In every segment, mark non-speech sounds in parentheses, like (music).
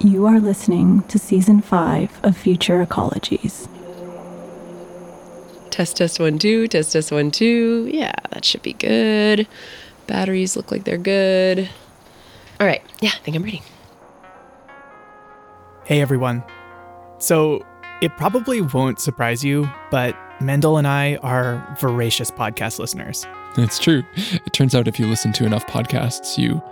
You are listening to season five of Future Ecologies. Test, test, one, two, test, test, one, two. Yeah, that should be good. Batteries look like they're good. All right, yeah, I think I'm ready. Hey everyone. So, it probably won't surprise you, but Mendel and I are voracious podcast listeners. It's true. It turns out if you listen to enough podcasts, you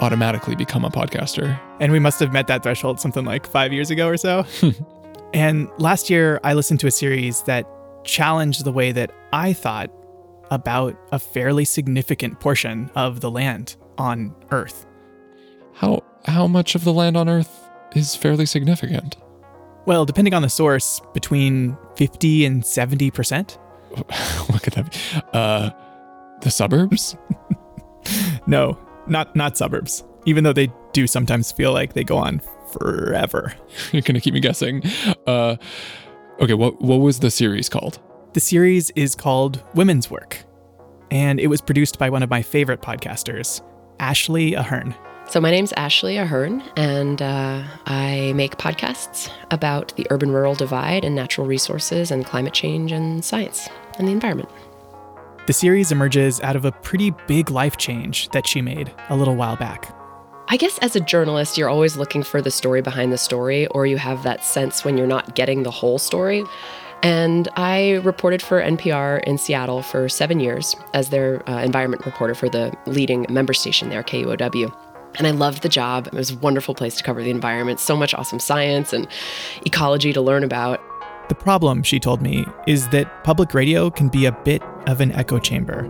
automatically become a podcaster. And we must have met that threshold something like five years ago or so. (laughs) and last year, I listened to a series that challenged the way that I thought about a fairly significant portion of the land on Earth. How how much of the land on Earth is fairly significant? Well, depending on the source, between 50 and 70%. (laughs) Look at that. Uh, the suburbs? (laughs) no, not not suburbs. Even though they do sometimes feel like they go on forever. (laughs) You're gonna keep me guessing. Uh, okay, what what was the series called? The series is called Women's Work, and it was produced by one of my favorite podcasters, Ashley Ahearn. So, my name's Ashley Ahearn, and uh, I make podcasts about the urban rural divide and natural resources and climate change and science and the environment. The series emerges out of a pretty big life change that she made a little while back. I guess as a journalist, you're always looking for the story behind the story, or you have that sense when you're not getting the whole story. And I reported for NPR in Seattle for seven years as their uh, environment reporter for the leading member station there, KUOW. And I loved the job. It was a wonderful place to cover the environment, so much awesome science and ecology to learn about. The problem, she told me, is that public radio can be a bit of an echo chamber.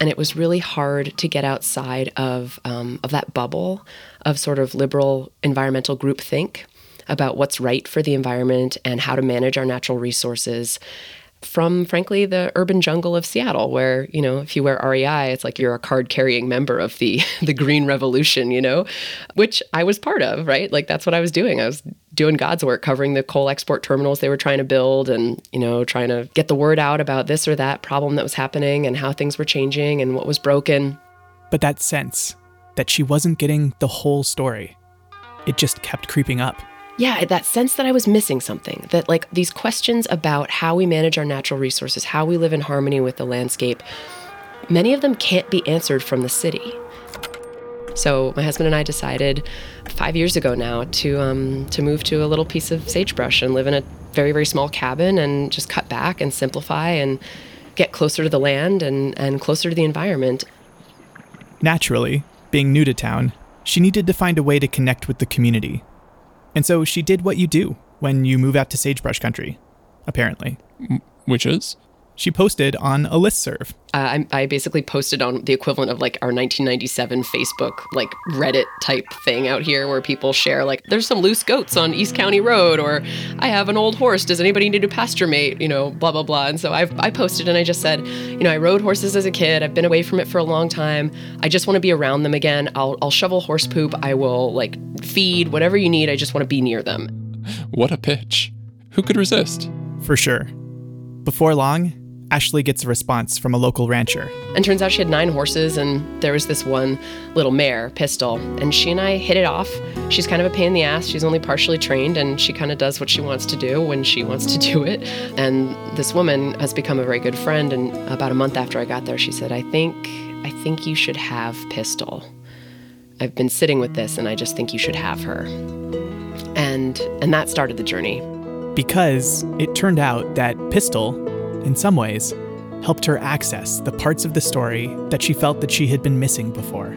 And it was really hard to get outside of, um, of that bubble of sort of liberal environmental groupthink about what's right for the environment and how to manage our natural resources from frankly the urban jungle of Seattle where you know if you wear REI it's like you're a card carrying member of the (laughs) the green revolution you know which I was part of right like that's what I was doing I was doing God's work covering the coal export terminals they were trying to build and you know trying to get the word out about this or that problem that was happening and how things were changing and what was broken but that sense that she wasn't getting the whole story it just kept creeping up yeah, that sense that I was missing something, that like these questions about how we manage our natural resources, how we live in harmony with the landscape, many of them can't be answered from the city. So my husband and I decided five years ago now to um, to move to a little piece of sagebrush and live in a very very small cabin and just cut back and simplify and get closer to the land and and closer to the environment. Naturally, being new to town, she needed to find a way to connect with the community and so she did what you do when you move out to sagebrush country, apparently. Which is? She posted on a listserv. Uh, I, I basically posted on the equivalent of like our 1997 Facebook, like Reddit type thing out here where people share, like, there's some loose goats on East County Road, or I have an old horse. Does anybody need a pasture mate? You know, blah, blah, blah. And so i I posted and I just said, you know, I rode horses as a kid. I've been away from it for a long time. I just want to be around them again. I'll, I'll shovel horse poop. I will like feed, whatever you need. I just want to be near them. What a pitch. Who could resist? For sure. Before long, Ashley gets a response from a local rancher. And turns out she had nine horses, and there was this one little mare, Pistol. And she and I hit it off. She's kind of a pain in the ass. She's only partially trained, and she kind of does what she wants to do when she wants to do it. And this woman has become a very good friend. And about a month after I got there, she said, I think, I think you should have Pistol. I've been sitting with this, and I just think you should have her. And, and that started the journey. Because it turned out that Pistol in some ways, helped her access the parts of the story that she felt that she had been missing before.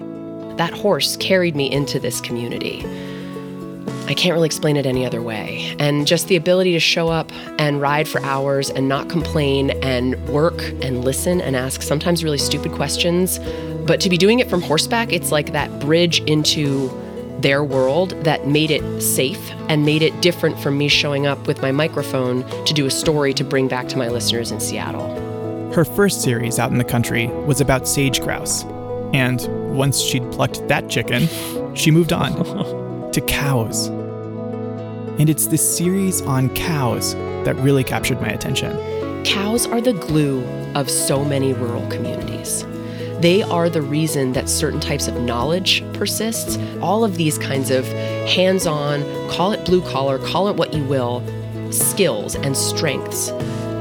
That horse carried me into this community. I can't really explain it any other way. And just the ability to show up and ride for hours and not complain and work and listen and ask sometimes really stupid questions. But to be doing it from horseback, it's like that bridge into their world that made it safe and made it different from me showing up with my microphone to do a story to bring back to my listeners in Seattle. Her first series out in the country was about sage grouse. And once she'd plucked that chicken, she moved on to cows. And it's this series on cows that really captured my attention. Cows are the glue of so many rural communities They are the reason that certain types of knowledge persists. All of these kinds of hands on, call it blue collar, call it what you will, skills and strengths.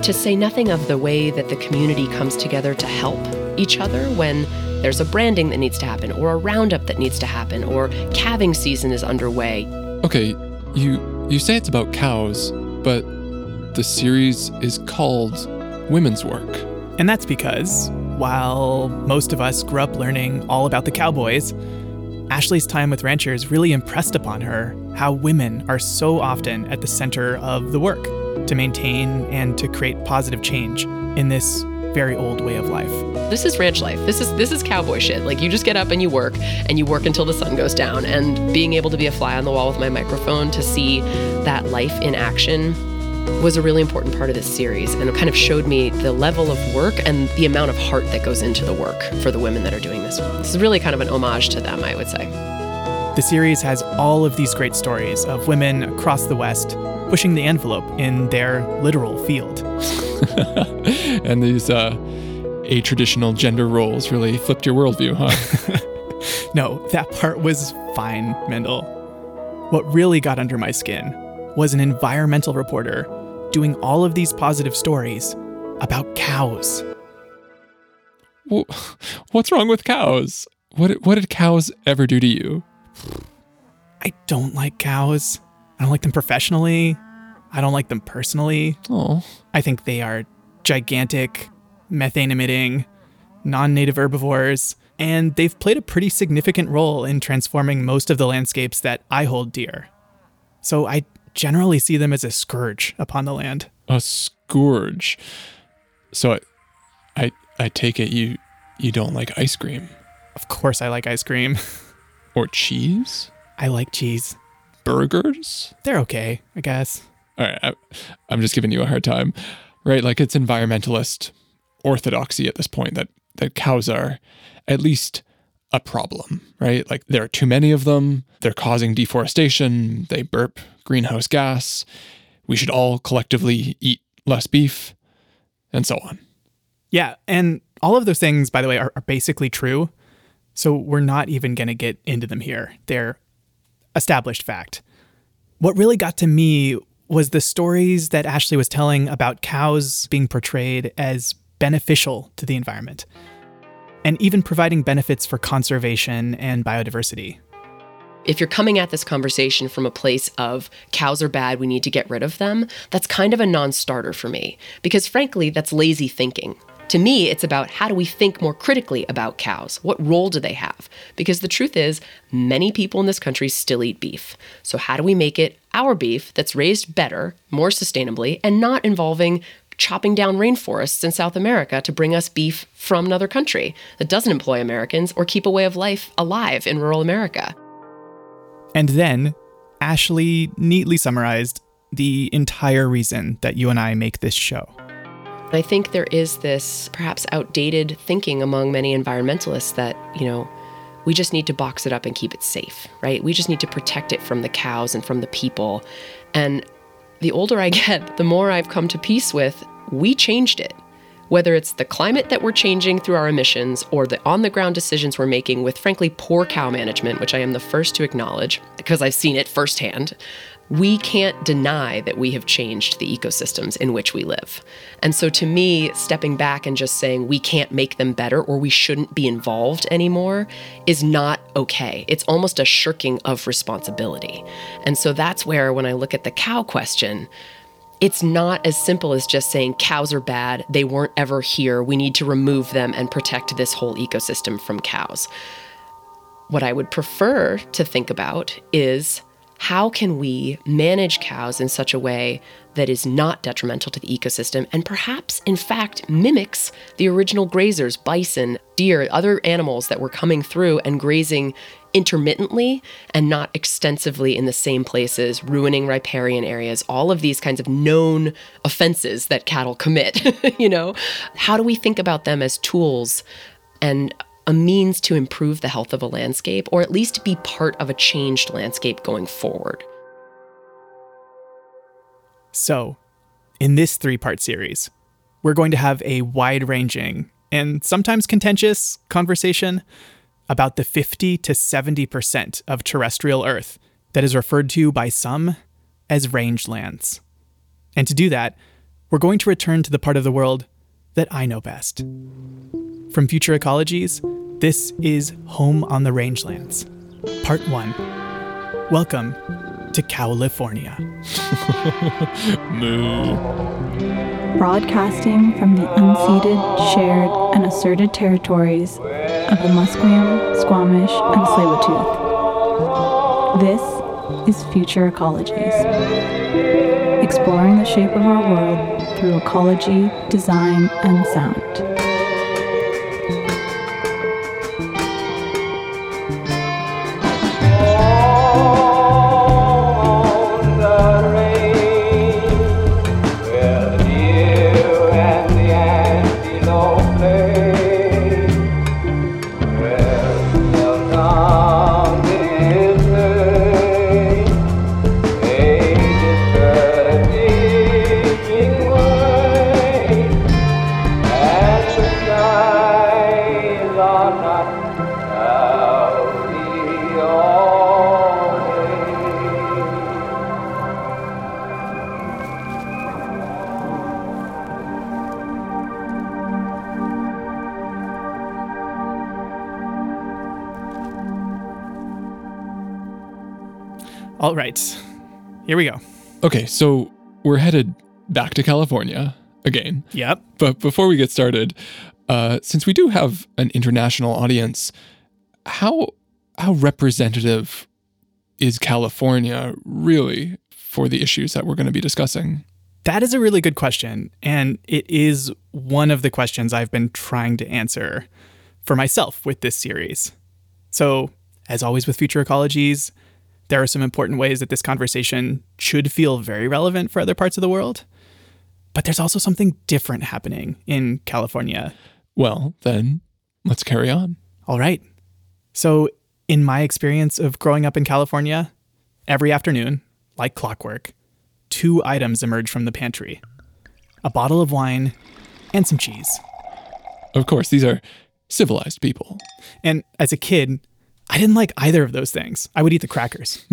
To say nothing of the way that the community comes together to help each other when there's a branding that needs to happen, or a roundup that needs to happen, or calving season is underway. Okay, you you say it's about cows, but the series is called Women's Work. And that's because, while most of us grew up learning all about the cowboys, Ashley's time with ranchers really impressed upon her how women are so often at the center of the work to maintain and to create positive change in this very old way of life. This is ranch life. This is this is cowboy shit. Like you just get up and you work and you work until the sun goes down and being able to be a fly on the wall with my microphone to see that life in action was a really important part of this series and it kind of showed me the level of work and the amount of heart that goes into the work for the women that are doing this. This is really kind of an homage to them, I would say. The series has all of these great stories of women across the West pushing the envelope in their literal field. (laughs) and these uh, a traditional gender roles really flipped your worldview, huh? (laughs) no, that part was fine, Mendel. What really got under my skin was an environmental reporter doing all of these positive stories about cows. (laughs) What's wrong with cows? What, what did cows ever do to you? I don't like cows. I don't like them professionally. I don't like them personally. Oh. I think they are gigantic, methane emitting, non native herbivores, and they've played a pretty significant role in transforming most of the landscapes that I hold dear. So I generally see them as a scourge upon the land. A scourge. So I, I, I take it you you don't like ice cream. Of course I like ice cream. (laughs) or cheese? I like cheese. Burgers? They're okay, I guess. All right, I, I'm just giving you a hard time. Right? Like it's environmentalist orthodoxy at this point that that cows are at least a problem, right? Like there are too many of them, they're causing deforestation, they burp greenhouse gas. We should all collectively eat less beef, and so on. Yeah. And all of those things, by the way, are, are basically true. So we're not even going to get into them here. They're established fact. What really got to me was the stories that Ashley was telling about cows being portrayed as beneficial to the environment and even providing benefits for conservation and biodiversity. If you're coming at this conversation from a place of cows are bad, we need to get rid of them, that's kind of a non starter for me. Because frankly, that's lazy thinking. To me, it's about how do we think more critically about cows? What role do they have? Because the truth is, many people in this country still eat beef. So, how do we make it our beef that's raised better, more sustainably, and not involving chopping down rainforests in South America to bring us beef from another country that doesn't employ Americans or keep a way of life alive in rural America? And then Ashley neatly summarized the entire reason that you and I make this show. I think there is this perhaps outdated thinking among many environmentalists that, you know, we just need to box it up and keep it safe, right? We just need to protect it from the cows and from the people. And the older I (laughs) get, the more I've come to peace with we changed it whether it's the climate that we're changing through our emissions or the on the ground decisions we're making with, frankly, poor cow management, which I am the first to acknowledge because I've seen it firsthand, we can't deny that we have changed the ecosystems in which we live. And so, to me, stepping back and just saying we can't make them better or we shouldn't be involved anymore is not okay. It's almost a shirking of responsibility. And so, that's where, when I look at the cow question, it's not as simple as just saying cows are bad, they weren't ever here, we need to remove them and protect this whole ecosystem from cows. What I would prefer to think about is how can we manage cows in such a way that is not detrimental to the ecosystem and perhaps, in fact, mimics the original grazers, bison, deer, other animals that were coming through and grazing intermittently and not extensively in the same places, ruining riparian areas, all of these kinds of known offenses that cattle commit, (laughs) you know? How do we think about them as tools and a means to improve the health of a landscape or at least be part of a changed landscape going forward? So, in this three part series, we're going to have a wide ranging and sometimes contentious conversation about the 50 to 70% of terrestrial Earth that is referred to by some as rangelands. And to do that, we're going to return to the part of the world that I know best. From Future Ecologies, this is Home on the Rangelands, Part 1. Welcome to California. (laughs) Moo. Broadcasting from the unceded, shared, and asserted territories of the Musqueam, Squamish, and Tsleil-Waututh. This is Future Ecologies, exploring the shape of our world through ecology, design, and sound. Here we go. Okay, so we're headed back to California again. Yep. But before we get started, uh, since we do have an international audience, how how representative is California really for the issues that we're going to be discussing? That is a really good question. And it is one of the questions I've been trying to answer for myself with this series. So, as always with Future Ecologies, there are some important ways that this conversation should feel very relevant for other parts of the world. But there's also something different happening in California. Well, then let's carry on. All right. So, in my experience of growing up in California, every afternoon, like clockwork, two items emerge from the pantry a bottle of wine and some cheese. Of course, these are civilized people. And as a kid, I didn't like either of those things. I would eat the crackers.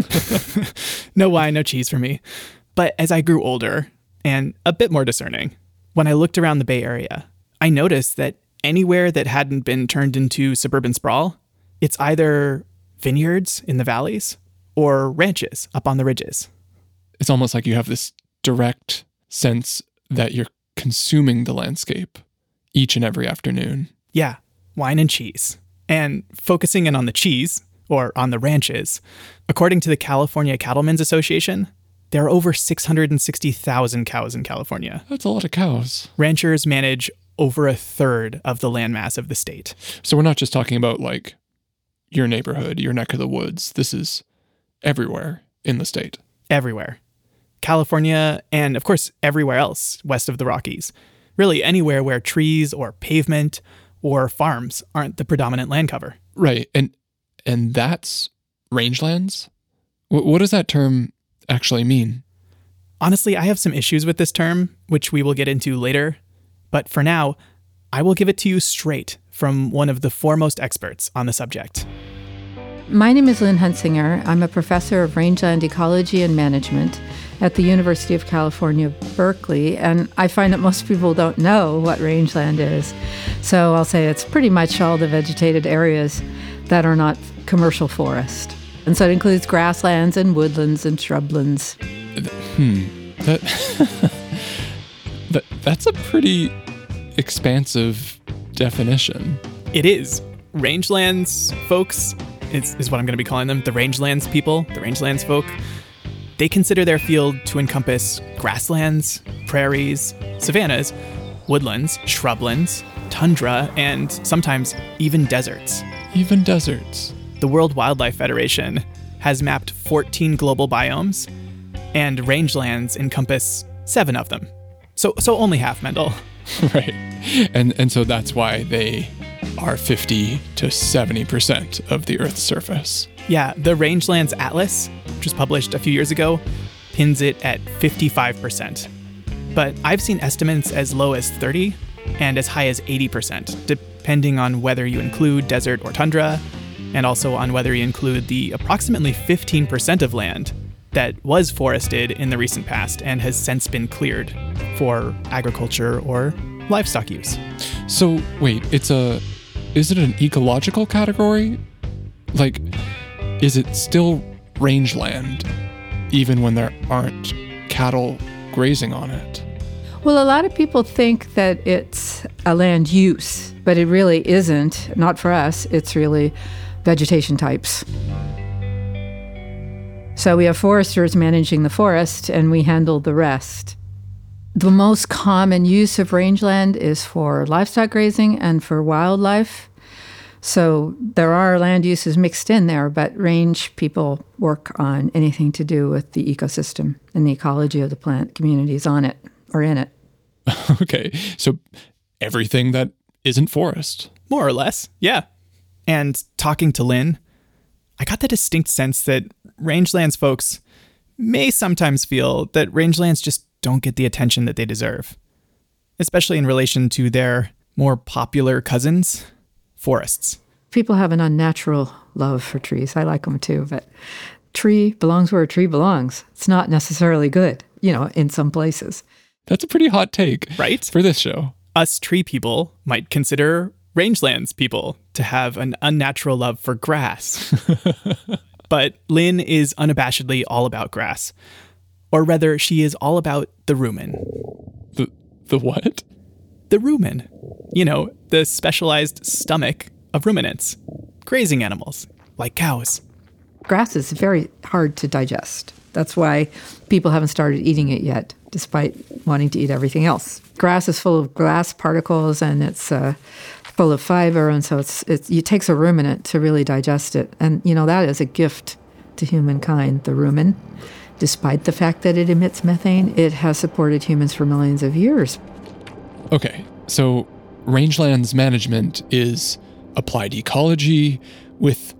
(laughs) no wine, no cheese for me. But as I grew older and a bit more discerning, when I looked around the Bay Area, I noticed that anywhere that hadn't been turned into suburban sprawl, it's either vineyards in the valleys or ranches up on the ridges. It's almost like you have this direct sense that you're consuming the landscape each and every afternoon. Yeah, wine and cheese. And focusing in on the cheese, or on the ranches, according to the California Cattlemen's Association, there are over 660,000 cows in California. That's a lot of cows. Ranchers manage over a third of the landmass of the state. So we're not just talking about like your neighborhood, your neck of the woods. This is everywhere in the state. Everywhere. California, and of course, everywhere else west of the Rockies. Really, anywhere where trees or pavement or farms aren't the predominant land cover. Right. And and that's rangelands? Wh- what does that term actually mean? Honestly, I have some issues with this term, which we will get into later. But for now, I will give it to you straight from one of the foremost experts on the subject. My name is Lynn Huntsinger. I'm a professor of rangeland ecology and management at the University of California, Berkeley, and I find that most people don't know what rangeland is. So I'll say it's pretty much all the vegetated areas that are not commercial forest. And so it includes grasslands and woodlands and shrublands. Hmm. That (laughs) that that's a pretty expansive definition. It is. Rangelands folks is, is what I'm going to be calling them. The rangelands people, the rangelands folk. They consider their field to encompass grasslands, prairies, savannas, woodlands, shrublands, tundra, and sometimes even deserts. Even deserts. The World Wildlife Federation has mapped 14 global biomes, and rangelands encompass seven of them. So, so only half, Mendel. (laughs) right. And and so that's why they are 50 to 70% of the Earth's surface. Yeah, the Rangelands Atlas, which was published a few years ago, pins it at 55%. But I've seen estimates as low as 30 and as high as 80%, depending on whether you include desert or tundra, and also on whether you include the approximately 15% of land that was forested in the recent past and has since been cleared for agriculture or livestock use. So wait, it's a is it an ecological category? Like is it still rangeland even when there aren't cattle grazing on it? Well, a lot of people think that it's a land use, but it really isn't. Not for us, it's really vegetation types. So we have foresters managing the forest and we handle the rest. The most common use of rangeland is for livestock grazing and for wildlife. So there are land uses mixed in there, but range people work on anything to do with the ecosystem and the ecology of the plant communities on it or in it. (laughs) okay. So everything that isn't forest. More or less, yeah. And talking to Lynn, I got the distinct sense that rangelands folks may sometimes feel that rangelands just don't get the attention that they deserve, especially in relation to their more popular cousins, forests. People have an unnatural love for trees. I like them too, but tree belongs where a tree belongs. It's not necessarily good, you know, in some places. That's a pretty hot take, Right? For this show. Us tree people might consider rangelands people to have an unnatural love for grass. (laughs) but Lynn is unabashedly all about grass. Or rather, she is all about the rumen. The the what? The rumen. You know, the specialized stomach of ruminants, grazing animals, like cows. Grass is very hard to digest. That's why people haven't started eating it yet, despite wanting to eat everything else. Grass is full of glass particles and it's uh, full of fiber, and so it's, it's, it takes a ruminant to really digest it. And, you know, that is a gift to humankind, the rumen. Despite the fact that it emits methane, it has supported humans for millions of years. Okay. So rangelands management is applied ecology with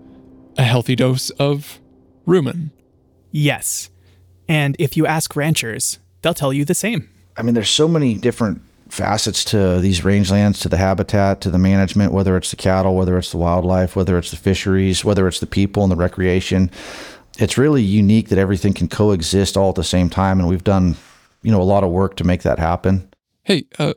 a healthy dose of rumen. Yes. And if you ask ranchers, they'll tell you the same. I mean, there's so many different facets to these rangelands, to the habitat, to the management, whether it's the cattle, whether it's the wildlife, whether it's the fisheries, whether it's the people and the recreation. It's really unique that everything can coexist all at the same time. And we've done, you know, a lot of work to make that happen. Hey, uh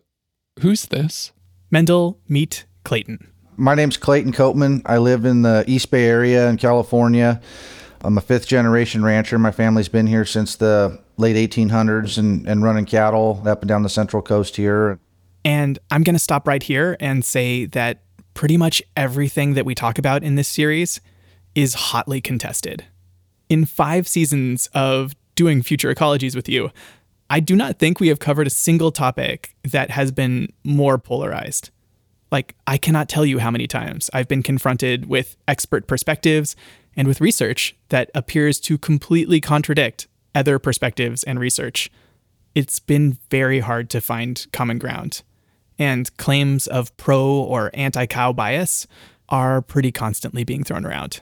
who's this? Mendel, meet Clayton. My name's Clayton Koopmann. I live in the East Bay area in California. I'm a fifth generation rancher. My family's been here since the late 1800s and, and running cattle up and down the central coast here. And I'm going to stop right here and say that pretty much everything that we talk about in this series is hotly contested. In five seasons of doing future ecologies with you, I do not think we have covered a single topic that has been more polarized. Like, I cannot tell you how many times I've been confronted with expert perspectives and with research that appears to completely contradict other perspectives and research. It's been very hard to find common ground. And claims of pro or anti cow bias are pretty constantly being thrown around.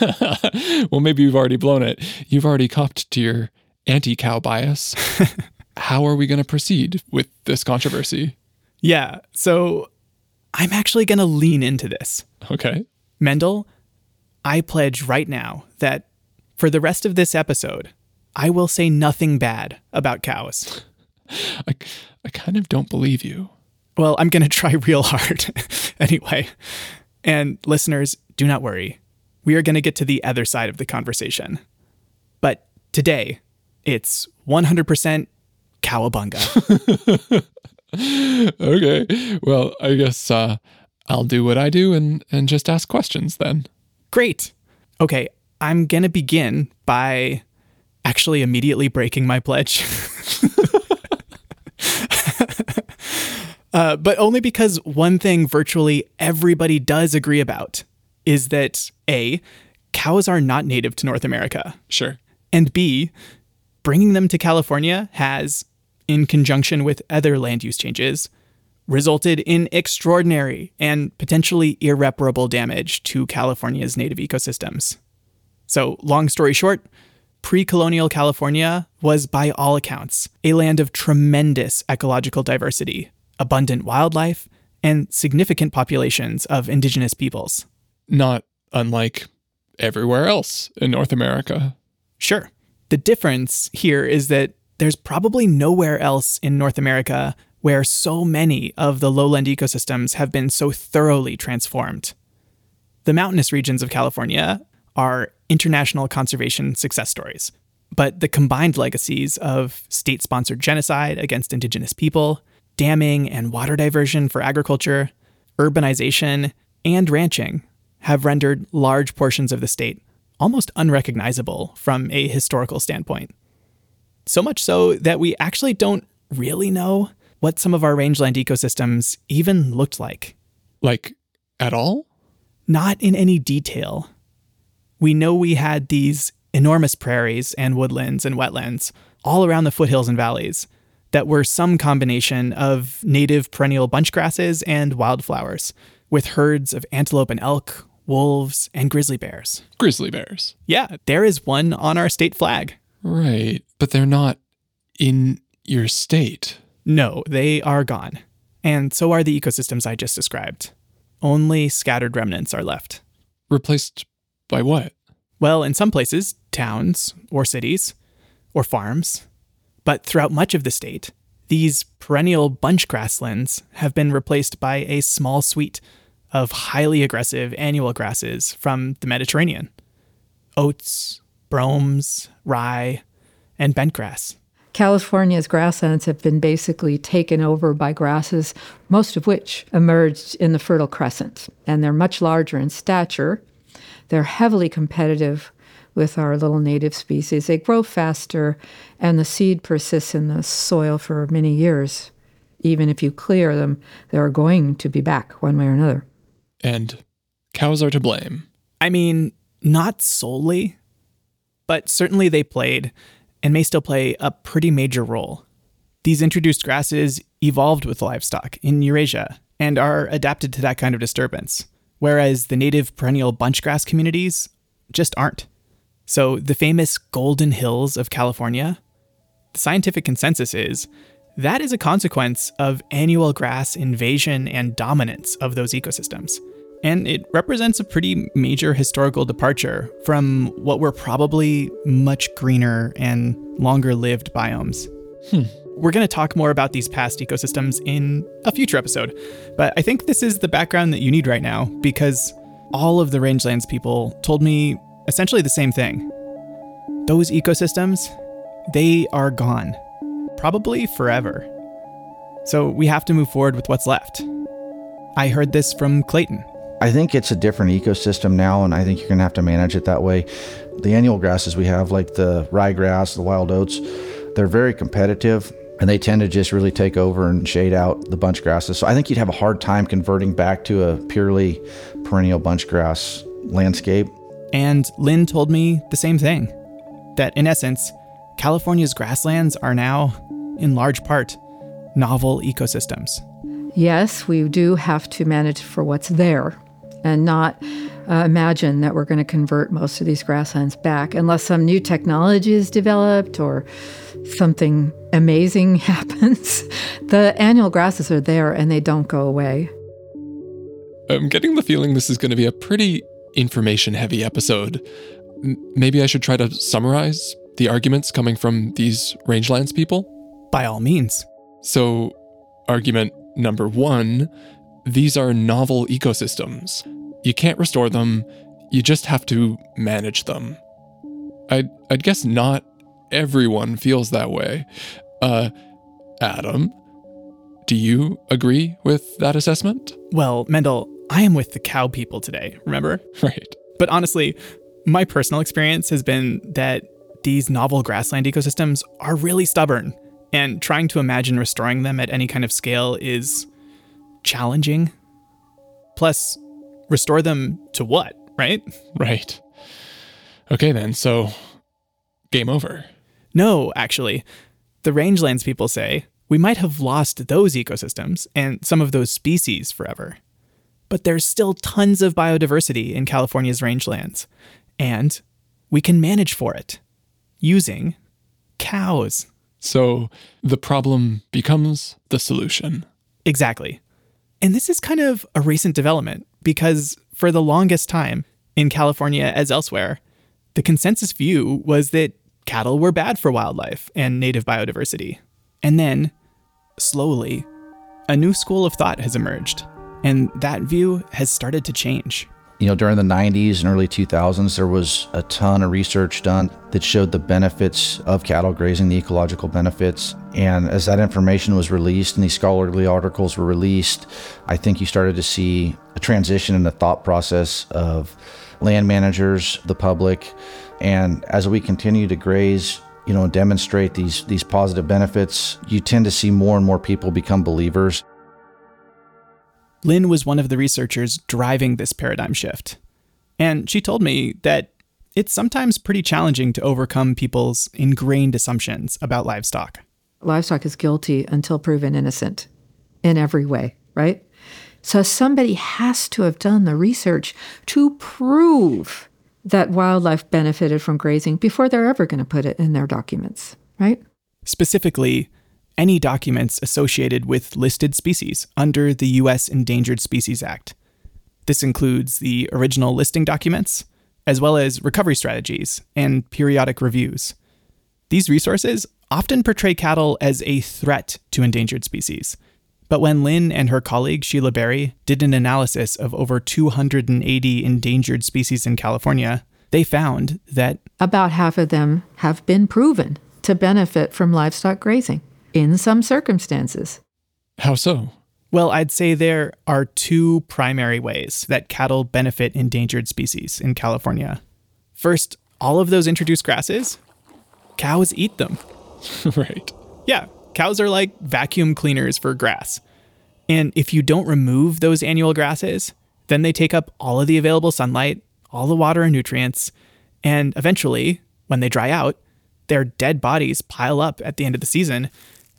(laughs) well, maybe you've already blown it. You've already copped to your anti cow bias. (laughs) How are we going to proceed with this controversy? Yeah, so I'm actually going to lean into this. Okay. Mendel, I pledge right now that for the rest of this episode, I will say nothing bad about cows. I, I kind of don't believe you. Well, I'm going (laughs) to try real hard (laughs) anyway. And listeners, do not worry. We are going to get to the other side of the conversation. But today, it's 100% cowabunga. (laughs) okay. Well, I guess uh, I'll do what I do and, and just ask questions then. Great. Okay, I'm going to begin by actually immediately breaking my pledge. (laughs) uh, but only because one thing virtually everybody does agree about is that A, cows are not native to North America, Sure. and B, bringing them to California has, in conjunction with other land use changes, resulted in extraordinary and potentially irreparable damage to California's native ecosystems. So, long story short, pre colonial California was, by all accounts, a land of tremendous ecological diversity, abundant wildlife, and significant populations of indigenous peoples. Not unlike everywhere else in North America. Sure. The difference here is that there's probably nowhere else in North America where so many of the lowland ecosystems have been so thoroughly transformed. The mountainous regions of California are international conservation success stories, but the combined legacies of state sponsored genocide against indigenous people, damming and water diversion for agriculture, urbanization, and ranching have rendered large portions of the state almost unrecognizable from a historical standpoint. So much so that we actually don't really know what some of our rangeland ecosystems even looked like. Like, at all? Not in any detail. We know we had these enormous prairies and woodlands and wetlands all around the foothills and valleys that were some combination of native perennial bunch grasses and wildflowers, with herds of antelope and elk, wolves, and grizzly bears. Grizzly bears. Yeah, there is one on our state flag. Right. But they're not in your state. No, they are gone. And so are the ecosystems I just described. Only scattered remnants are left. Replaced by what? Well, in some places, towns or cities or farms. But throughout much of the state, these perennial bunch grasslands have been replaced by a small suite of highly aggressive annual grasses from the Mediterranean oats, bromes, rye, and bentgrass. California's grasslands have been basically taken over by grasses, most of which emerged in the Fertile Crescent. And they're much larger in stature. They're heavily competitive with our little native species. They grow faster, and the seed persists in the soil for many years. Even if you clear them, they're going to be back one way or another. And cows are to blame. I mean, not solely, but certainly they played and may still play a pretty major role. These introduced grasses evolved with livestock in Eurasia and are adapted to that kind of disturbance, whereas the native perennial bunchgrass communities just aren't. So, the famous Golden Hills of California, the scientific consensus is that is a consequence of annual grass invasion and dominance of those ecosystems. And it represents a pretty major historical departure from what were probably much greener and longer lived biomes. Hmm. We're going to talk more about these past ecosystems in a future episode, but I think this is the background that you need right now because all of the rangelands people told me essentially the same thing. Those ecosystems, they are gone, probably forever. So we have to move forward with what's left. I heard this from Clayton. I think it's a different ecosystem now, and I think you're going to have to manage it that way. The annual grasses we have, like the ryegrass, the wild oats, they're very competitive and they tend to just really take over and shade out the bunch grasses. So I think you'd have a hard time converting back to a purely perennial bunch grass landscape. And Lynn told me the same thing that in essence, California's grasslands are now, in large part, novel ecosystems. Yes, we do have to manage for what's there and not uh, imagine that we're going to convert most of these grasslands back unless some new technology is developed or something amazing (laughs) happens. the annual grasses are there and they don't go away. I'm getting the feeling this is going to be a pretty information heavy episode. M- maybe I should try to summarize the arguments coming from these rangelands people. By all means. So, argument number one these are novel ecosystems. You can't restore them, you just have to manage them. I'd, I'd guess not everyone feels that way. Uh, Adam, do you agree with that assessment? Well, Mendel, I am with the cow people today, remember? (laughs) Right. But honestly, my personal experience has been that these novel grassland ecosystems are really stubborn, and trying to imagine restoring them at any kind of scale is challenging. Plus, restore them to what, right? Right. Okay, then, so game over. No, actually. The rangelands people say we might have lost those ecosystems and some of those species forever. But there's still tons of biodiversity in California's rangelands, and we can manage for it using cows. So the problem becomes the solution. Exactly. And this is kind of a recent development because for the longest time, in California as elsewhere, the consensus view was that cattle were bad for wildlife and native biodiversity. And then, slowly, a new school of thought has emerged, and that view has started to change. You know, during the 90s and early 2000s, there was a ton of research done that showed the benefits of cattle grazing, the ecological benefits. And as that information was released and these scholarly articles were released, I think you started to see a transition in the thought process of land managers, the public. And as we continue to graze, you know, and demonstrate these these positive benefits, you tend to see more and more people become believers. Lynn was one of the researchers driving this paradigm shift. And she told me that it's sometimes pretty challenging to overcome people's ingrained assumptions about livestock. Livestock is guilty until proven innocent in every way, right? So somebody has to have done the research to prove that wildlife benefited from grazing before they're ever going to put it in their documents, right? Specifically, any documents associated with listed species under the U.S. Endangered Species Act. This includes the original listing documents, as well as recovery strategies and periodic reviews. These resources often portray cattle as a threat to endangered species. But when Lynn and her colleague Sheila Barry did an analysis of over 280 endangered species in California, they found that About half of them have been proven to benefit from livestock grazing in some circumstances. How so? Well, I'd say there are two primary ways that cattle benefit endangered species in California. First, all of those introduced grasses, cows eat them. (laughs) right. Yeah, cows are like vacuum cleaners for grass. And if you don't remove those annual grasses, then they take up all of the available sunlight, all the water and nutrients, and eventually, when they dry out, their dead bodies pile up at the end of the season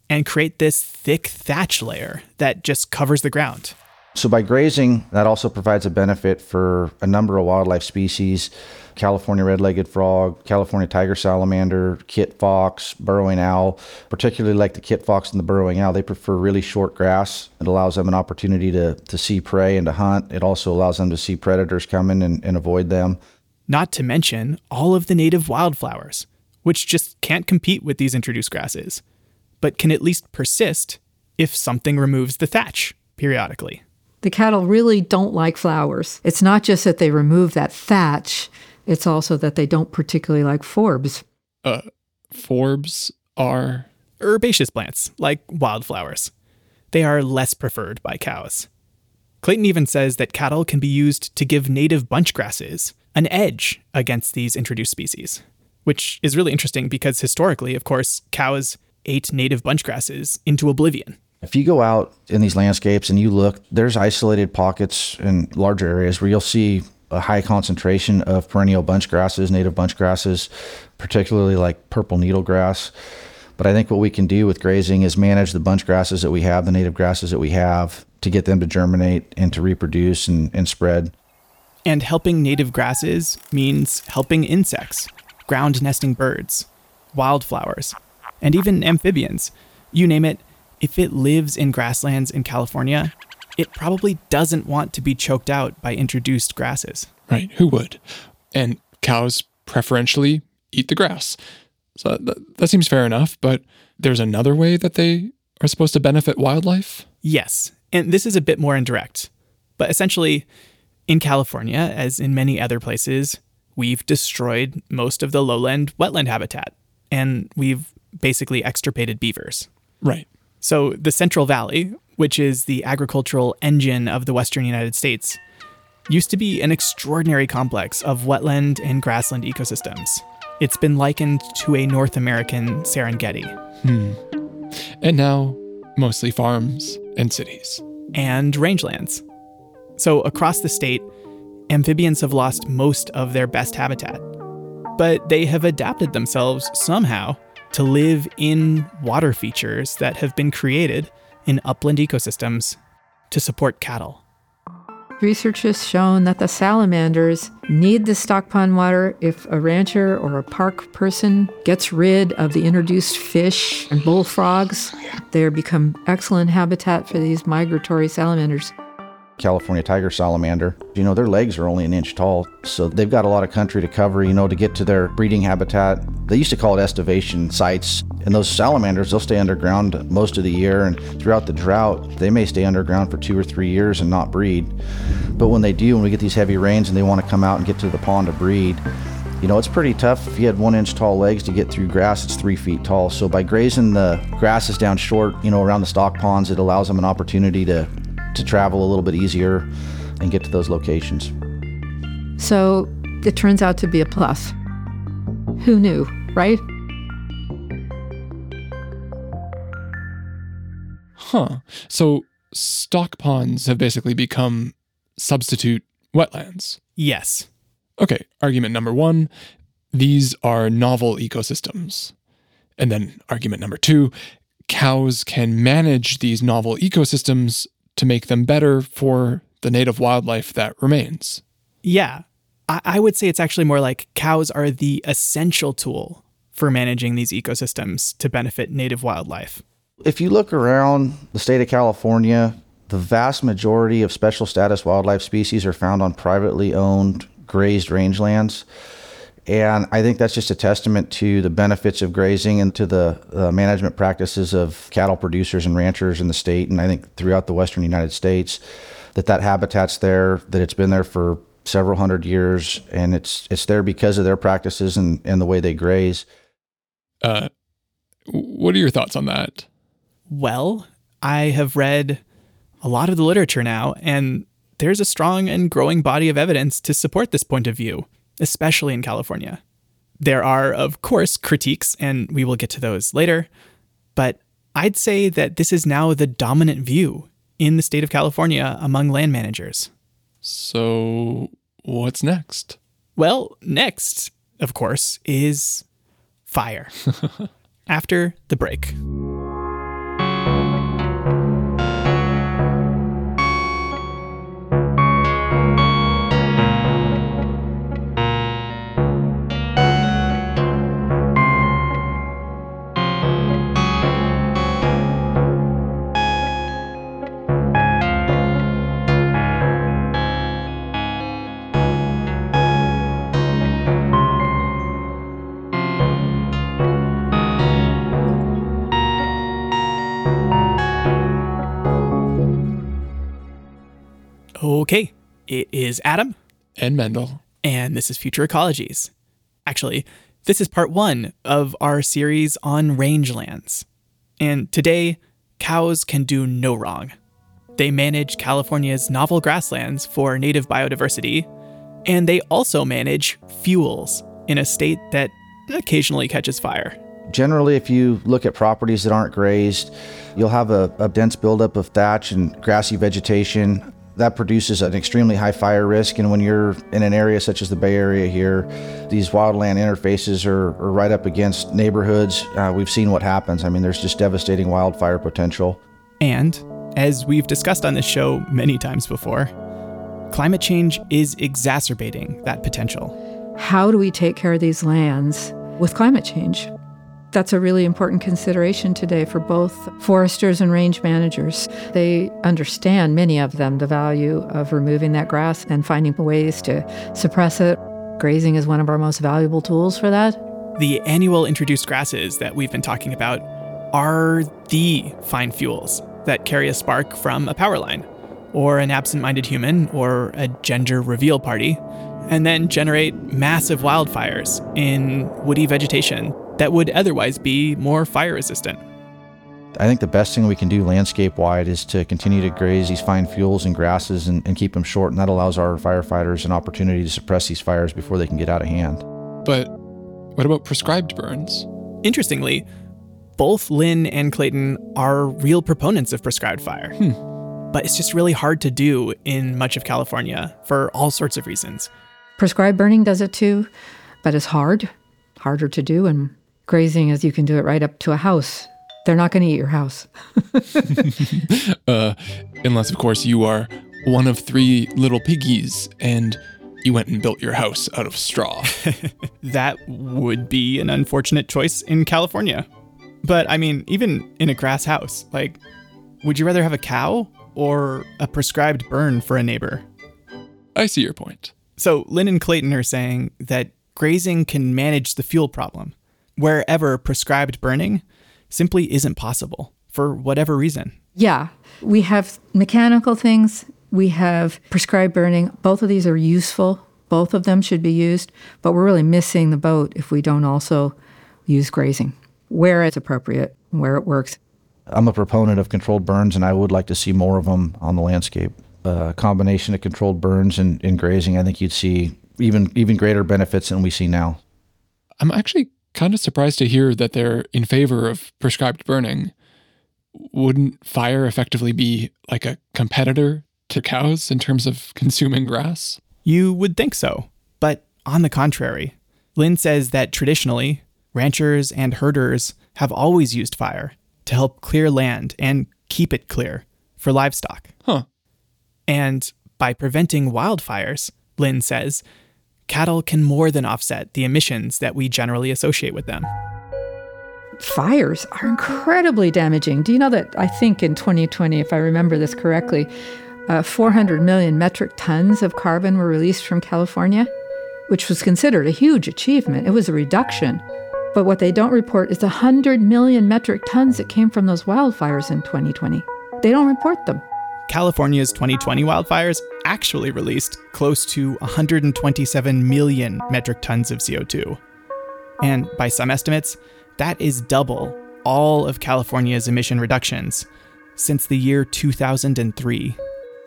and create this thick thatch layer that just covers the ground. So by grazing, that also provides a benefit for a number of wildlife species. California red-legged frog, California tiger salamander, kit fox, burrowing owl. Particularly like the kit fox and the burrowing owl, they prefer really short grass. It allows them an opportunity to, to see prey and to hunt. It also allows them to see predators coming and, and avoid them. Not to mention all of the native wildflowers, which just can't compete with these introduced grasses, but can at least persist if something removes the thatch periodically. The cattle really don't like flowers. It's not just that they remove that thatch, it's also that they don't particularly like forbs. Uh, Forbs are. herbaceous plants, like wildflowers. They are less preferred by cows. Clayton even says that cattle can be used to give native bunch grasses an edge against these introduced species, which is really interesting because historically, of course, cows ate native bunch grasses into oblivion. If you go out in these landscapes and you look, there's isolated pockets in larger areas where you'll see a high concentration of perennial bunch grasses, native bunch grasses, particularly like purple needle grass. But I think what we can do with grazing is manage the bunch grasses that we have, the native grasses that we have, to get them to germinate and to reproduce and, and spread. And helping native grasses means helping insects, ground nesting birds, wildflowers, and even amphibians. You name it, if it lives in grasslands in California, it probably doesn't want to be choked out by introduced grasses. Right. Who would? And cows preferentially eat the grass. So that, that seems fair enough, but there's another way that they are supposed to benefit wildlife? Yes, and this is a bit more indirect. But essentially, in California, as in many other places, we've destroyed most of the lowland wetland habitat, and we've basically extirpated beavers. Right. So, the Central Valley, which is the agricultural engine of the western United States, used to be an extraordinary complex of wetland and grassland ecosystems. It's been likened to a North American Serengeti. Hmm. And now, mostly farms and cities. and rangelands. So, across the state, amphibians have lost most of their best habitat. But they have adapted themselves somehow to live in water features that have been created in upland ecosystems to support cattle. Research has shown that the salamanders need the stock pond water if a rancher or a park person gets rid of the introduced fish and bullfrogs. They become excellent habitat for these migratory salamanders. California tiger salamander. You know, their legs are only an inch tall, so they've got a lot of country to cover, you know, to get to their breeding habitat. They used to call it estivation sites. And those salamanders, they'll stay underground most of the year, and throughout the drought, they may stay underground for two or three years and not breed. But when they do, when we get these heavy rains and they want to come out and get to the pond to breed, you know, it's pretty tough. If you had one inch tall legs to get through grass, it's three feet tall. So by grazing the grasses down short, you know, around the stock ponds, it allows them an opportunity to to travel a little bit easier and get to those locations. So it turns out to be a plus. Who knew, right? Huh. So stock ponds have basically become substitute wetlands. Yes. Okay, argument number one these are novel ecosystems. And then argument number two cows can manage these novel ecosystems to make them better for the native wildlife that remains. Yeah. I, I would say it's actually more like cows are the essential tool for managing these ecosystems to benefit native wildlife. If you look around the state of California, the vast majority of special status wildlife species are found on privately owned grazed rangelands. And I think that's just a testament to the benefits of grazing and to the uh, management practices of cattle producers and ranchers in the state. And I think throughout the western United States, that that habitat's there, that it's been there for several hundred years, and it's it's there because of their practices and, and the way they graze. Uh, what are your thoughts on that? Well, I have read a lot of the literature now, and there's a strong and growing body of evidence to support this point of view, especially in California. There are, of course, critiques, and we will get to those later, but I'd say that this is now the dominant view in the state of California among land managers. So, what's next? Well, next, of course, is fire. (laughs) After the break. Okay, it is Adam, And Mendel. and this is Future Ecologies. Actually, this is part one of our series on rangelands. And today, cows can do no wrong. They manage California's novel grasslands for native biodiversity, and they also manage fuels in a state that occasionally catches fire. Generally, if you look at properties that aren't grazed, you'll have a, a dense buildup of thatch and grassy vegetation. That produces an extremely high fire risk. And when you're in an area such as the Bay Area here, these wildland interfaces are, are right up against neighborhoods. Uh, we've seen what happens. I mean, there's just devastating wildfire potential. And, as we've discussed on this show many times before, climate change is exacerbating that potential. How do we take care of these lands with climate change? That's a really important consideration today for both foresters and range managers. They understand, many of them, the value of removing that grass and finding ways to suppress it. Grazing is one of our most valuable tools for that. The annual introduced grasses that we've been talking about are the fine fuels that carry a spark from a power line, or an absent minded human, or a gender reveal party, and then generate massive wildfires in woody vegetation that would otherwise be more fire resistant. I think the best thing we can do landscape wide is to continue to graze these fine fuels and grasses and, and keep them short, and that allows our firefighters an opportunity to suppress these fires before they can get out of hand. But what about prescribed burns? Interestingly, both Lynn and Clayton are real proponents of prescribed fire. Hmm. But it's just really hard to do in much of California for all sorts of reasons. Prescribed burning does it too, but it's hard, harder to do. And grazing is you can do it right up to a house. They're not going to eat your house. (laughs) (laughs) Uh, unless, of course, you are one of three little piggies and you went and built your house out of straw. (laughs) That would be an unfortunate choice in California. But I mean, even in a grass house, like, would you rather have a cow or a prescribed burn for a neighbor? I see your point. So Lynn and Clayton are saying that grazing can manage the fuel problem, wherever prescribed burning simply isn't possible for whatever reason. Yeah, we have mechanical things, we have prescribed burning. Both of these are useful. Both of them should be used, but we're really missing the boat if we don't also use grazing where it's appropriate, where it works. I'm a proponent of controlled burns, and I would like to see more of them on the landscape. A combination of controlled burns and, and grazing, I think you'd see even even greater benefits than we see now. I'm actually kind of surprised to hear that they're in favor of prescribed burning. Wouldn't fire effectively be like a competitor to cows in terms of (laughs) consuming grass? You would think so, but on the contrary, Lynn says that traditionally, ranchers and herders have always used fire to help clear land and keep it clear for livestock. Huh. And by preventing wildfires, Lynn says, cattle can more than offset the emissions that we generally associate with them. Fires are incredibly damaging. Do you know that I think in 2020, if I remember this correctly, uh, 400 million metric tons of carbon were released from California, which was considered a huge achievement. It was a reduction. But what they don't report is 100 million metric tons that came from those wildfires in 2020. They don't report them. California's 2020 wildfires actually released close to 127 million metric tons of CO2. And by some estimates, that is double all of California's emission reductions since the year 2003.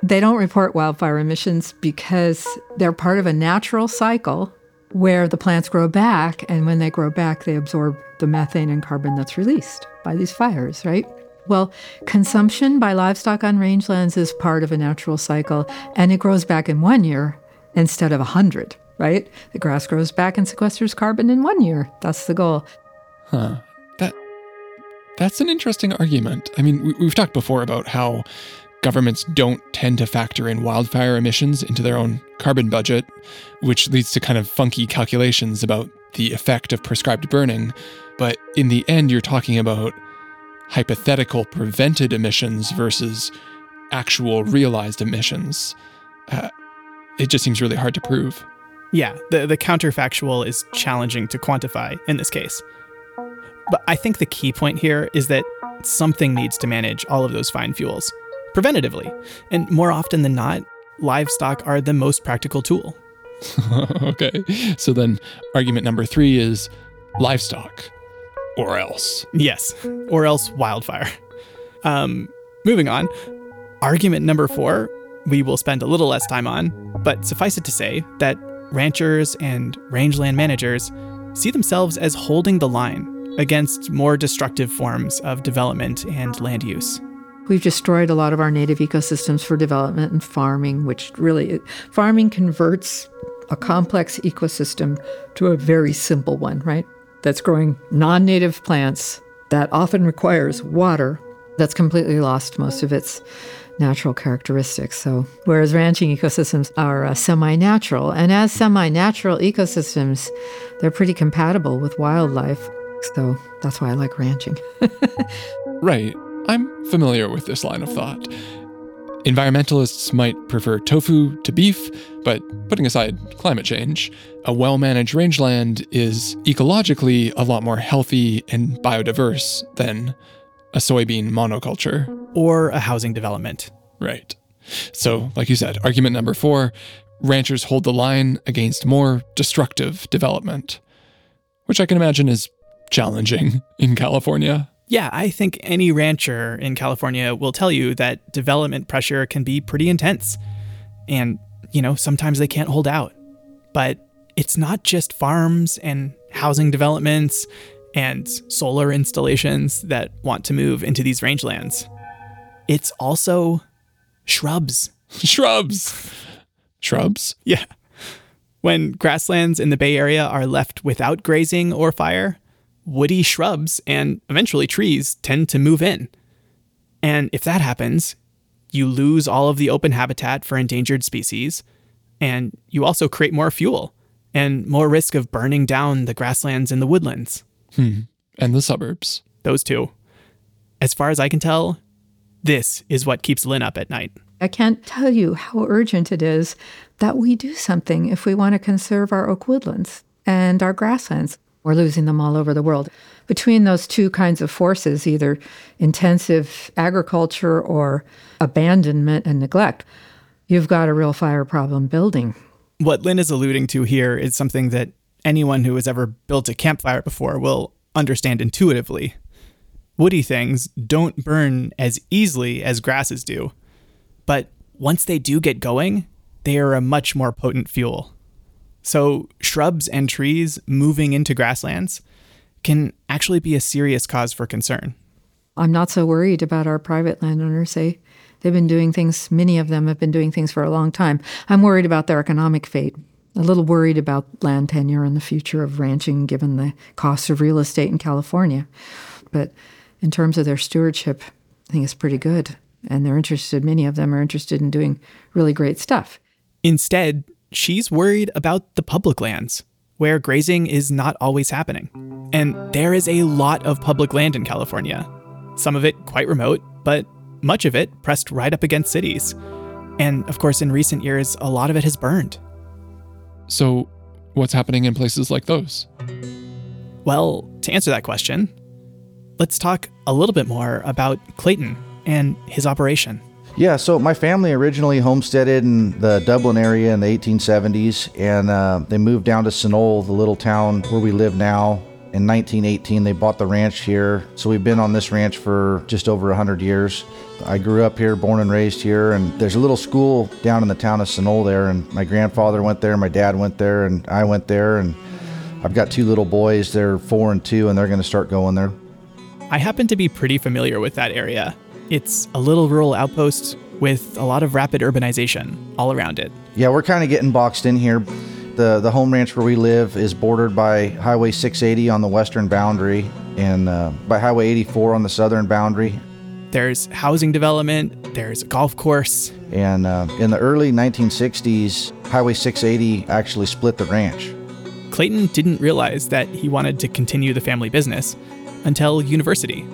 They don't report wildfire emissions because they're part of a natural cycle where the plants grow back, and when they grow back, they absorb the methane and carbon that's released by these fires, right? Well, consumption by livestock on rangelands is part of a natural cycle, and it grows back in one year instead of a hundred, right? The grass grows back and sequesters carbon in one year. That's the goal. Huh. That that's an interesting argument. I mean, we, we've talked before about how governments don't tend to factor in wildfire emissions into their own carbon budget, which leads to kind of funky calculations about the effect of prescribed burning. But in the end, you're talking about hypothetical prevented emissions versus actual realized emissions. Uh, it just seems really hard to prove. Yeah, the, the counterfactual is challenging to quantify in this case. But I think the key point here is that something needs to manage all of those fine fuels preventatively. And more often than not, livestock are the most practical tool. (laughs) okay. So then argument number three is livestock or else. Yes, or else wildfire. Um, moving on. Argument number four, we will spend a little less time on, but suffice it to say that ranchers and rangeland managers see themselves as holding the line against more destructive forms of development and land use. We've destroyed a lot of our native ecosystems for development and farming, which really, farming converts a complex ecosystem to a very simple one, right? That's growing non native plants that often requires water that's completely lost most of its natural characteristics. So, whereas ranching ecosystems are uh, semi natural, and as semi natural ecosystems, they're pretty compatible with wildlife. So, that's why I like ranching. (laughs) Right. I'm familiar with this line of thought. Environmentalists might prefer tofu to beef, but putting aside climate change, a well managed rangeland is ecologically a lot more healthy and biodiverse than a soybean monoculture. Or a housing development. Right. So, like you said, argument number four ranchers hold the line against more destructive development, which I can imagine is challenging in California. Yeah, I think any rancher in California will tell you that development pressure can be pretty intense. And, you know, sometimes they can't hold out. But it's not just farms and housing developments and solar installations that want to move into these rangelands. It's also shrubs. (laughs) Shrubs. Shrubs? Yeah. When grasslands in the Bay Area are left without grazing or fire, woody shrubs and eventually trees tend to move in. And if that happens, you lose all of the open habitat for endangered species, and you also create more fuel and more risk of burning down the grasslands and the woodlands. Hmm. And the suburbs. Those two. As far as I can tell, this is what keeps Lynn up at night. I can't tell you how urgent it is that we do something if we want to conserve our oak woodlands and our grasslands. We're losing them all over the world. Between those two kinds of forces, either intensive agriculture or abandonment and neglect, you've got a real fire problem building. What Lynn is alluding to here is something that anyone who has ever built a campfire before will understand intuitively. Woody things don't burn as easily as grasses do, but once they do get going, they are a much more potent fuel. So, shrubs and trees moving into grasslands can actually be a serious cause for concern. I'm not so worried about our private landowners. They, they've been doing things, many of them have been doing things for a long time. I'm worried about their economic fate. A little worried about land tenure and the future of ranching given the cost of real estate in California. But in terms of their stewardship, I think it's pretty good. And they're interested, many of them are interested in doing really great stuff. Instead, she's worried about the public lands, where grazing is not always happening. And there is a lot of public land in California, some of it quite remote, but much of it pressed right up against cities. And of course, in recent years, a lot of it has burned. So, what's happening in places like those? Well, to answer that question, let's talk a little bit more about Clayton and his operation. Yeah, so my family originally homesteaded in the Dublin area in the 1870s, and uh, they moved down to Sunol, the little town where we live now. In 1918, they bought the ranch here, so we've been on this ranch for just over 100 years. I grew up here, born and raised here, and there's a little school down in the town of Sunol there, and my grandfather went there, my dad went there, and I went there, and I've got two little boys. They're four and two, and they're going to start going there. I happen to be pretty familiar with that area. It's a little rural outpost with a lot of rapid urbanization all around it. Yeah, we're kind of getting boxed in here. The the home ranch where we live is bordered by Highway 680 on the western boundary and uh, by Highway 84 on the southern boundary. There's housing development, there's a golf course. And uh, in the early 1960s, Highway 680 actually split the ranch. Clayton didn't realize that he wanted to continue the family business until university.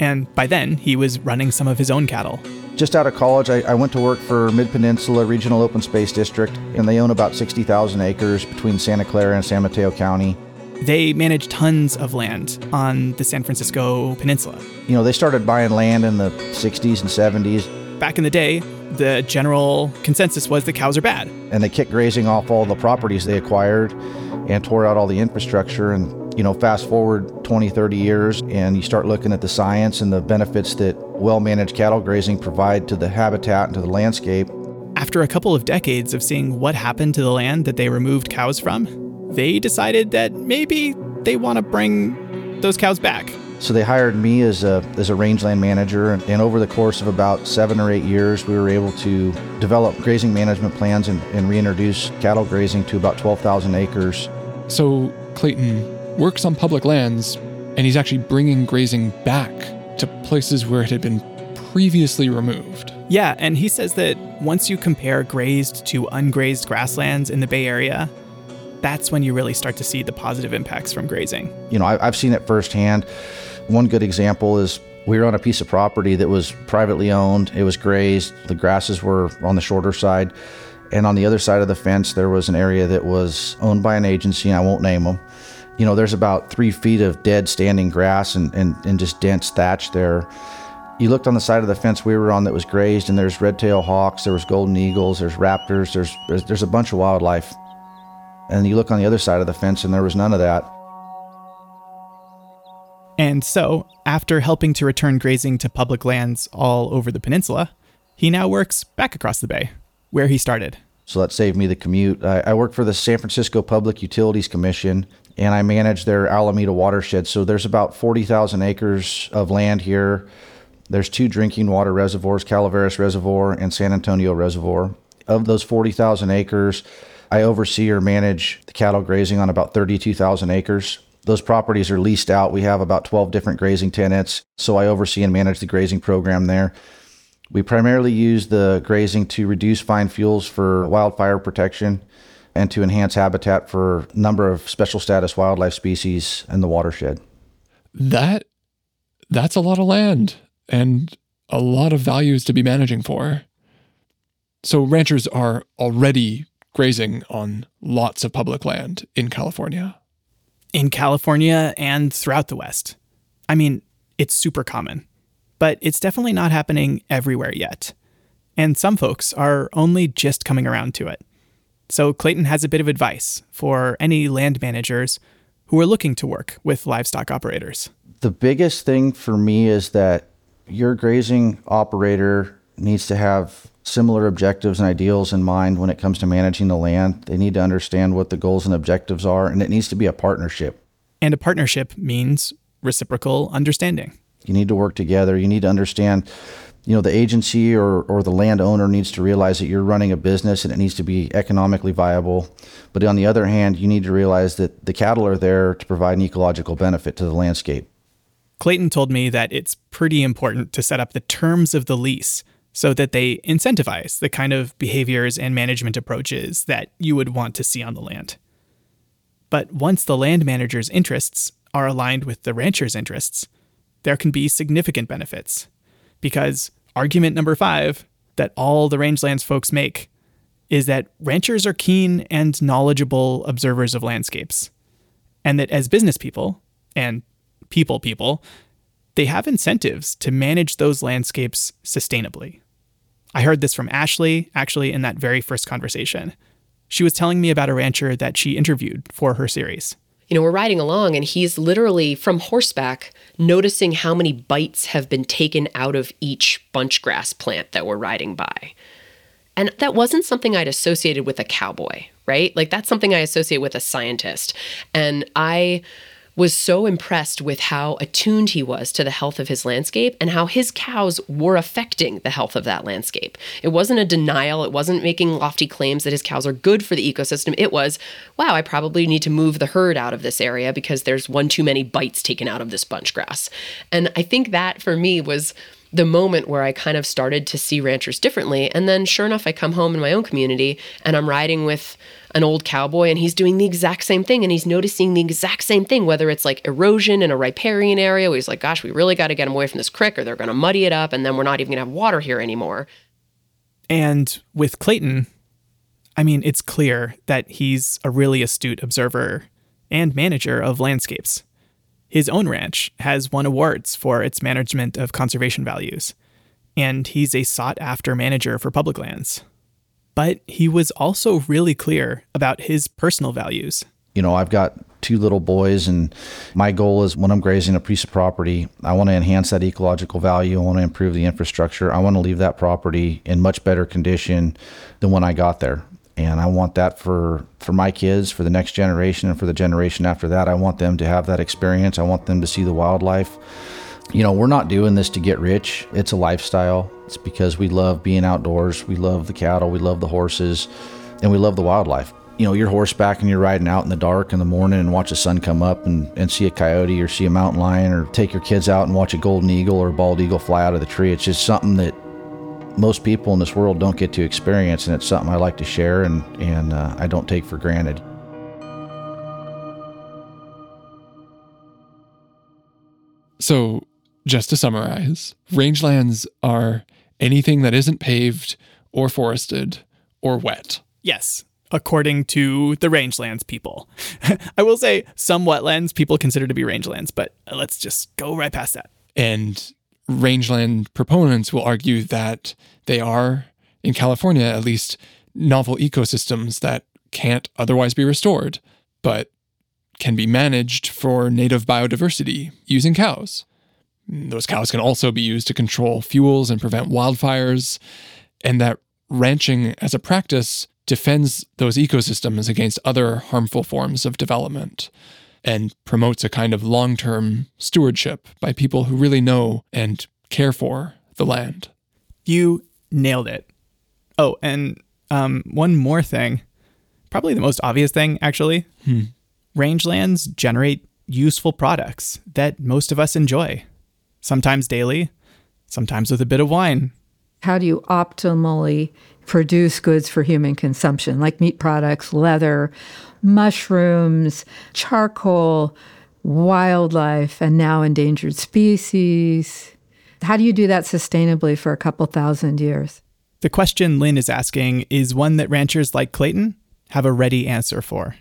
And by then, he was running some of his own cattle. Just out of college, I, I went to work for Mid Peninsula Regional Open Space District, and they own about 60,000 acres between Santa Clara and San Mateo County. They manage tons of land on the San Francisco Peninsula. You know, they started buying land in the 60s and 70s, Back in the day, the general consensus was that cows are bad. and they kicked grazing off all the properties they acquired and tore out all the infrastructure. And, you know, fast forward 20, 30 years, and you start looking at the science and the benefits that well managed cattle grazing provide to the habitat and to the landscape. After a couple of decades of seeing what happened to the land that they removed cows from, they decided that maybe they want to bring those cows back. So they hired me as a, as a rangeland manager, and, and over the course of about seven or eight years, we were able to develop grazing management plans and, and reintroduce cattle grazing to about 12,000 acres. So, Clayton works on public lands and he's actually bringing grazing back to places where it had been previously removed. Yeah, and he says that once you compare grazed to ungrazed grasslands in the Bay Area, that's when you really start to see the positive impacts from grazing. You know, I, I've seen it firsthand. One good example is we were on a piece of property that was privately owned. It was grazed. The grasses were on the shorter side. And on the other side of the fence, there was an area that was owned by an agency. I won't name them. You know, there's about three feet of dead standing grass and, and, and just dense thatch there. You looked on the side of the fence we were on that was grazed, and there's red-tailed hawks, there was golden eagles, there's raptors, there's, there's there's a bunch of wildlife. And you look on the other side of the fence, and there was none of that. And so, after helping to return grazing to public lands all over the peninsula, he now works back across the bay, where he started. So that saved me the commute. I, I work for the San Francisco Public Utilities Commission and I manage their Alameda watershed. So there's about 40,000 acres of land here. There's two drinking water reservoirs, Calaveras Reservoir and San Antonio Reservoir. Of those 40,000 acres, I oversee or manage the cattle grazing on about 32,000 acres. Those properties are leased out. We have about 12 different grazing tenants. So I oversee and manage the grazing program there. We primarily use the grazing to reduce fine fuels for wildfire protection and to enhance habitat for a number of special status wildlife species in the watershed. That that's a lot of land and a lot of values to be managing for. So ranchers are already grazing on lots of public land in California. In California and throughout the West. I mean, it's super common, but it's definitely not happening everywhere yet. And some folks are only just coming around to it. So Clayton has a bit of advice for any land managers who are looking to work with livestock operators. The biggest thing for me is that your grazing operator needs to have similar objectives and ideals in mind when it comes to managing the land. They need to understand what the goals and objectives are, and it needs to be a partnership. And a partnership means reciprocal understanding. You need to work together. You need to understand, you know, the agency or, or the landowner needs to realize that you're running a business and it needs to be economically viable. But on the other hand, you need to realize that the cattle are there to provide an ecological benefit to the landscape. Clayton told me that it's pretty important to set up the terms of the lease so that they incentivize the kind of behaviors and management approaches that you would want to see on the land. But once the land manager's interests are aligned with the rancher's interests, there can be significant benefits. Because argument number five that all the rangelands folks make is that ranchers are keen and knowledgeable observers of landscapes, and that as business people and people people, they have incentives to manage those landscapes sustainably. I heard this from Ashley actually in that very first conversation. She was telling me about a rancher that she interviewed for her series. You know, we're riding along and he's literally from horseback noticing how many bites have been taken out of each bunchgrass plant that we're riding by. And that wasn't something I'd associated with a cowboy, right? Like that's something I associate with a scientist. And I was so impressed with how attuned he was to the health of his landscape and how his cows were affecting the health of that landscape. It wasn't a denial, it wasn't making lofty claims that his cows are good for the ecosystem. It was, wow, I probably need to move the herd out of this area because there's one too many bites taken out of this bunch grass. And I think that for me was the moment where I kind of started to see ranchers differently. And then, sure enough, I come home in my own community and I'm riding with an old cowboy and he's doing the exact same thing and he's noticing the exact same thing, whether it's like erosion in a riparian area where he's like, gosh, we really got to get him away from this creek or they're going to muddy it up and then we're not even going to have water here anymore. And with Clayton, I mean, it's clear that he's a really astute observer and manager of landscapes. His own ranch has won awards for its management of conservation values, and he's a sought after manager for public lands. But he was also really clear about his personal values. You know, I've got two little boys, and my goal is when I'm grazing a piece of property, I want to enhance that ecological value. I want to improve the infrastructure. I want to leave that property in much better condition than when I got there and I want that for for my kids, for the next generation, and for the generation after that. I want them to have that experience. I want them to see the wildlife. You know, we're not doing this to get rich. It's a lifestyle. It's because we love being outdoors. We love the cattle. We love the horses, and we love the wildlife. You know, you're horseback and you're riding out in the dark in the morning and watch the sun come up and, and see a coyote or see a mountain lion or take your kids out and watch a golden eagle or a bald eagle fly out of the tree. It's just something that most people in this world don't get to experience, and it's something I like to share and, and uh, I don't take for granted. So, just to summarize, rangelands are anything that isn't paved or forested or wet. Yes, according to the rangelands people. (laughs) I will say some wetlands people consider to be rangelands, but let's just go right past that. And rangeland proponents will argue that they are, in California at least, novel ecosystems that can't otherwise be restored, but can be managed for native biodiversity using cows. Those cows can also be used to control fuels and prevent wildfires, and that ranching as a practice defends those ecosystems against other harmful forms of development and promotes a kind of long term stewardship by people who really know and care for the land. You nailed it. Oh, and um, one more thing, probably the most obvious thing, actually. Hmm. Rangelands generate useful products that most of us enjoy, sometimes daily, sometimes with a bit of wine, How do you optimally produce goods for human consumption, like meat products, leather, mushrooms, charcoal, wildlife, and now endangered species? How do you do that sustainably for a couple thousand years? The question Lynn is asking is one that ranchers like Clayton have a ready answer for.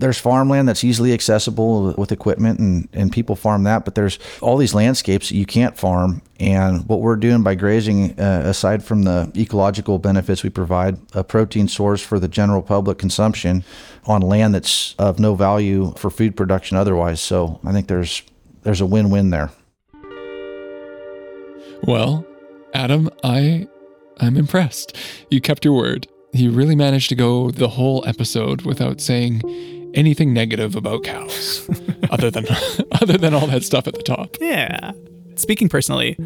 There's farmland that's easily accessible with equipment and, and people farm that but there's all these landscapes you can't farm and what we're doing by grazing uh, aside from the ecological benefits we provide a protein source for the general public consumption on land that's of no value for food production otherwise so i think there's there's a win-win there Well, Adam, I I'm impressed. You kept your word. You really managed to go the whole episode without saying anything negative about cows, (laughs) other than (laughs) other than all that stuff at the top. Yeah. Speaking personally,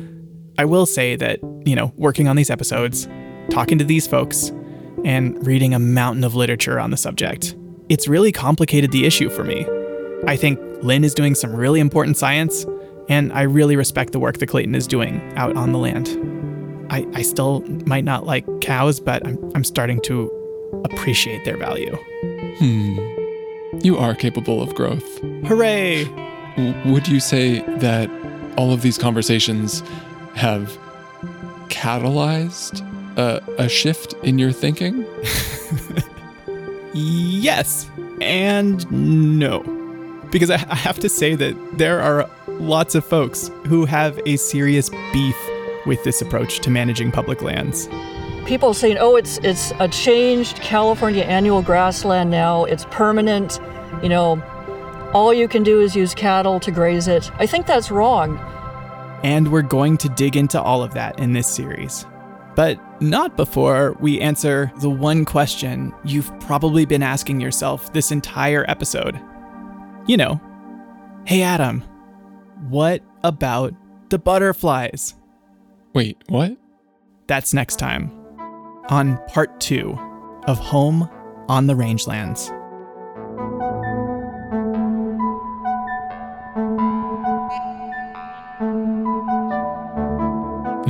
I will say that, you know, working on these episodes, talking to these folks, and reading a mountain of literature on the subject, it's really complicated the issue for me. I think Lynn is doing some really important science, and I really respect the work that Clayton is doing out on the land. I, I still might not like cows, but I'm, I'm starting to appreciate their value. Hmm. You are capable of growth. Hooray! W- would you say that all of these conversations have catalyzed a, a shift in your thinking? (laughs) Yes and no. Because I, I have to say that there are lots of folks who have a serious beef with this approach to managing public lands. People saying, "Oh, it's it's a changed California annual grassland now. It's permanent. You know, all you can do is use cattle to graze it." I think that's wrong. And we're going to dig into all of that in this series. But not before we answer the one question you've probably been asking yourself this entire episode. You know, hey Adam, what about the butterflies? Wait, what? That's next time on part two of Home on the Rangelands.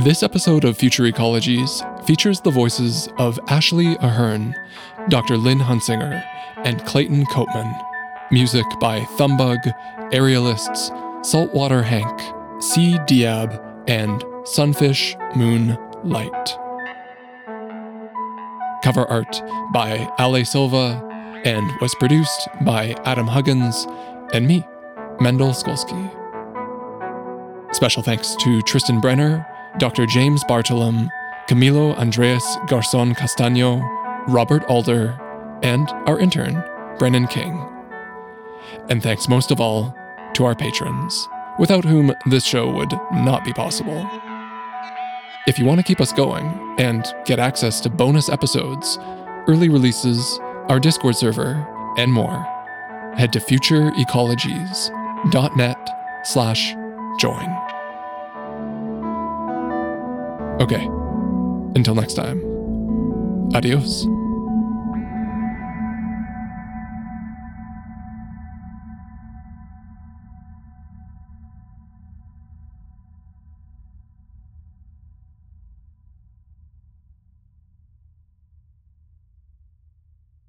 This episode of Future Ecologies features the voices of Ashley Ahern, Dr. Lynn Huntsinger, and Clayton Koopmann. Music by Thumbug, Aerialists, Saltwater Hank, C. Diab, and Sunfish Moon Light. Cover art by Ale Silva and was produced by Adam Huggins and me, Mendel Skulski. Special thanks to Tristan Brenner, Dr. James Bartolome, Camilo Andreas Garzon Castaño, Robert Alder, and our intern, Brennan King. And thanks most of all to our patrons, without whom this show would not be possible. If you want to keep us going and get access to bonus episodes, early releases, our Discord server, and more, head to futureecologies.net slash join. Okay, until next time, adios.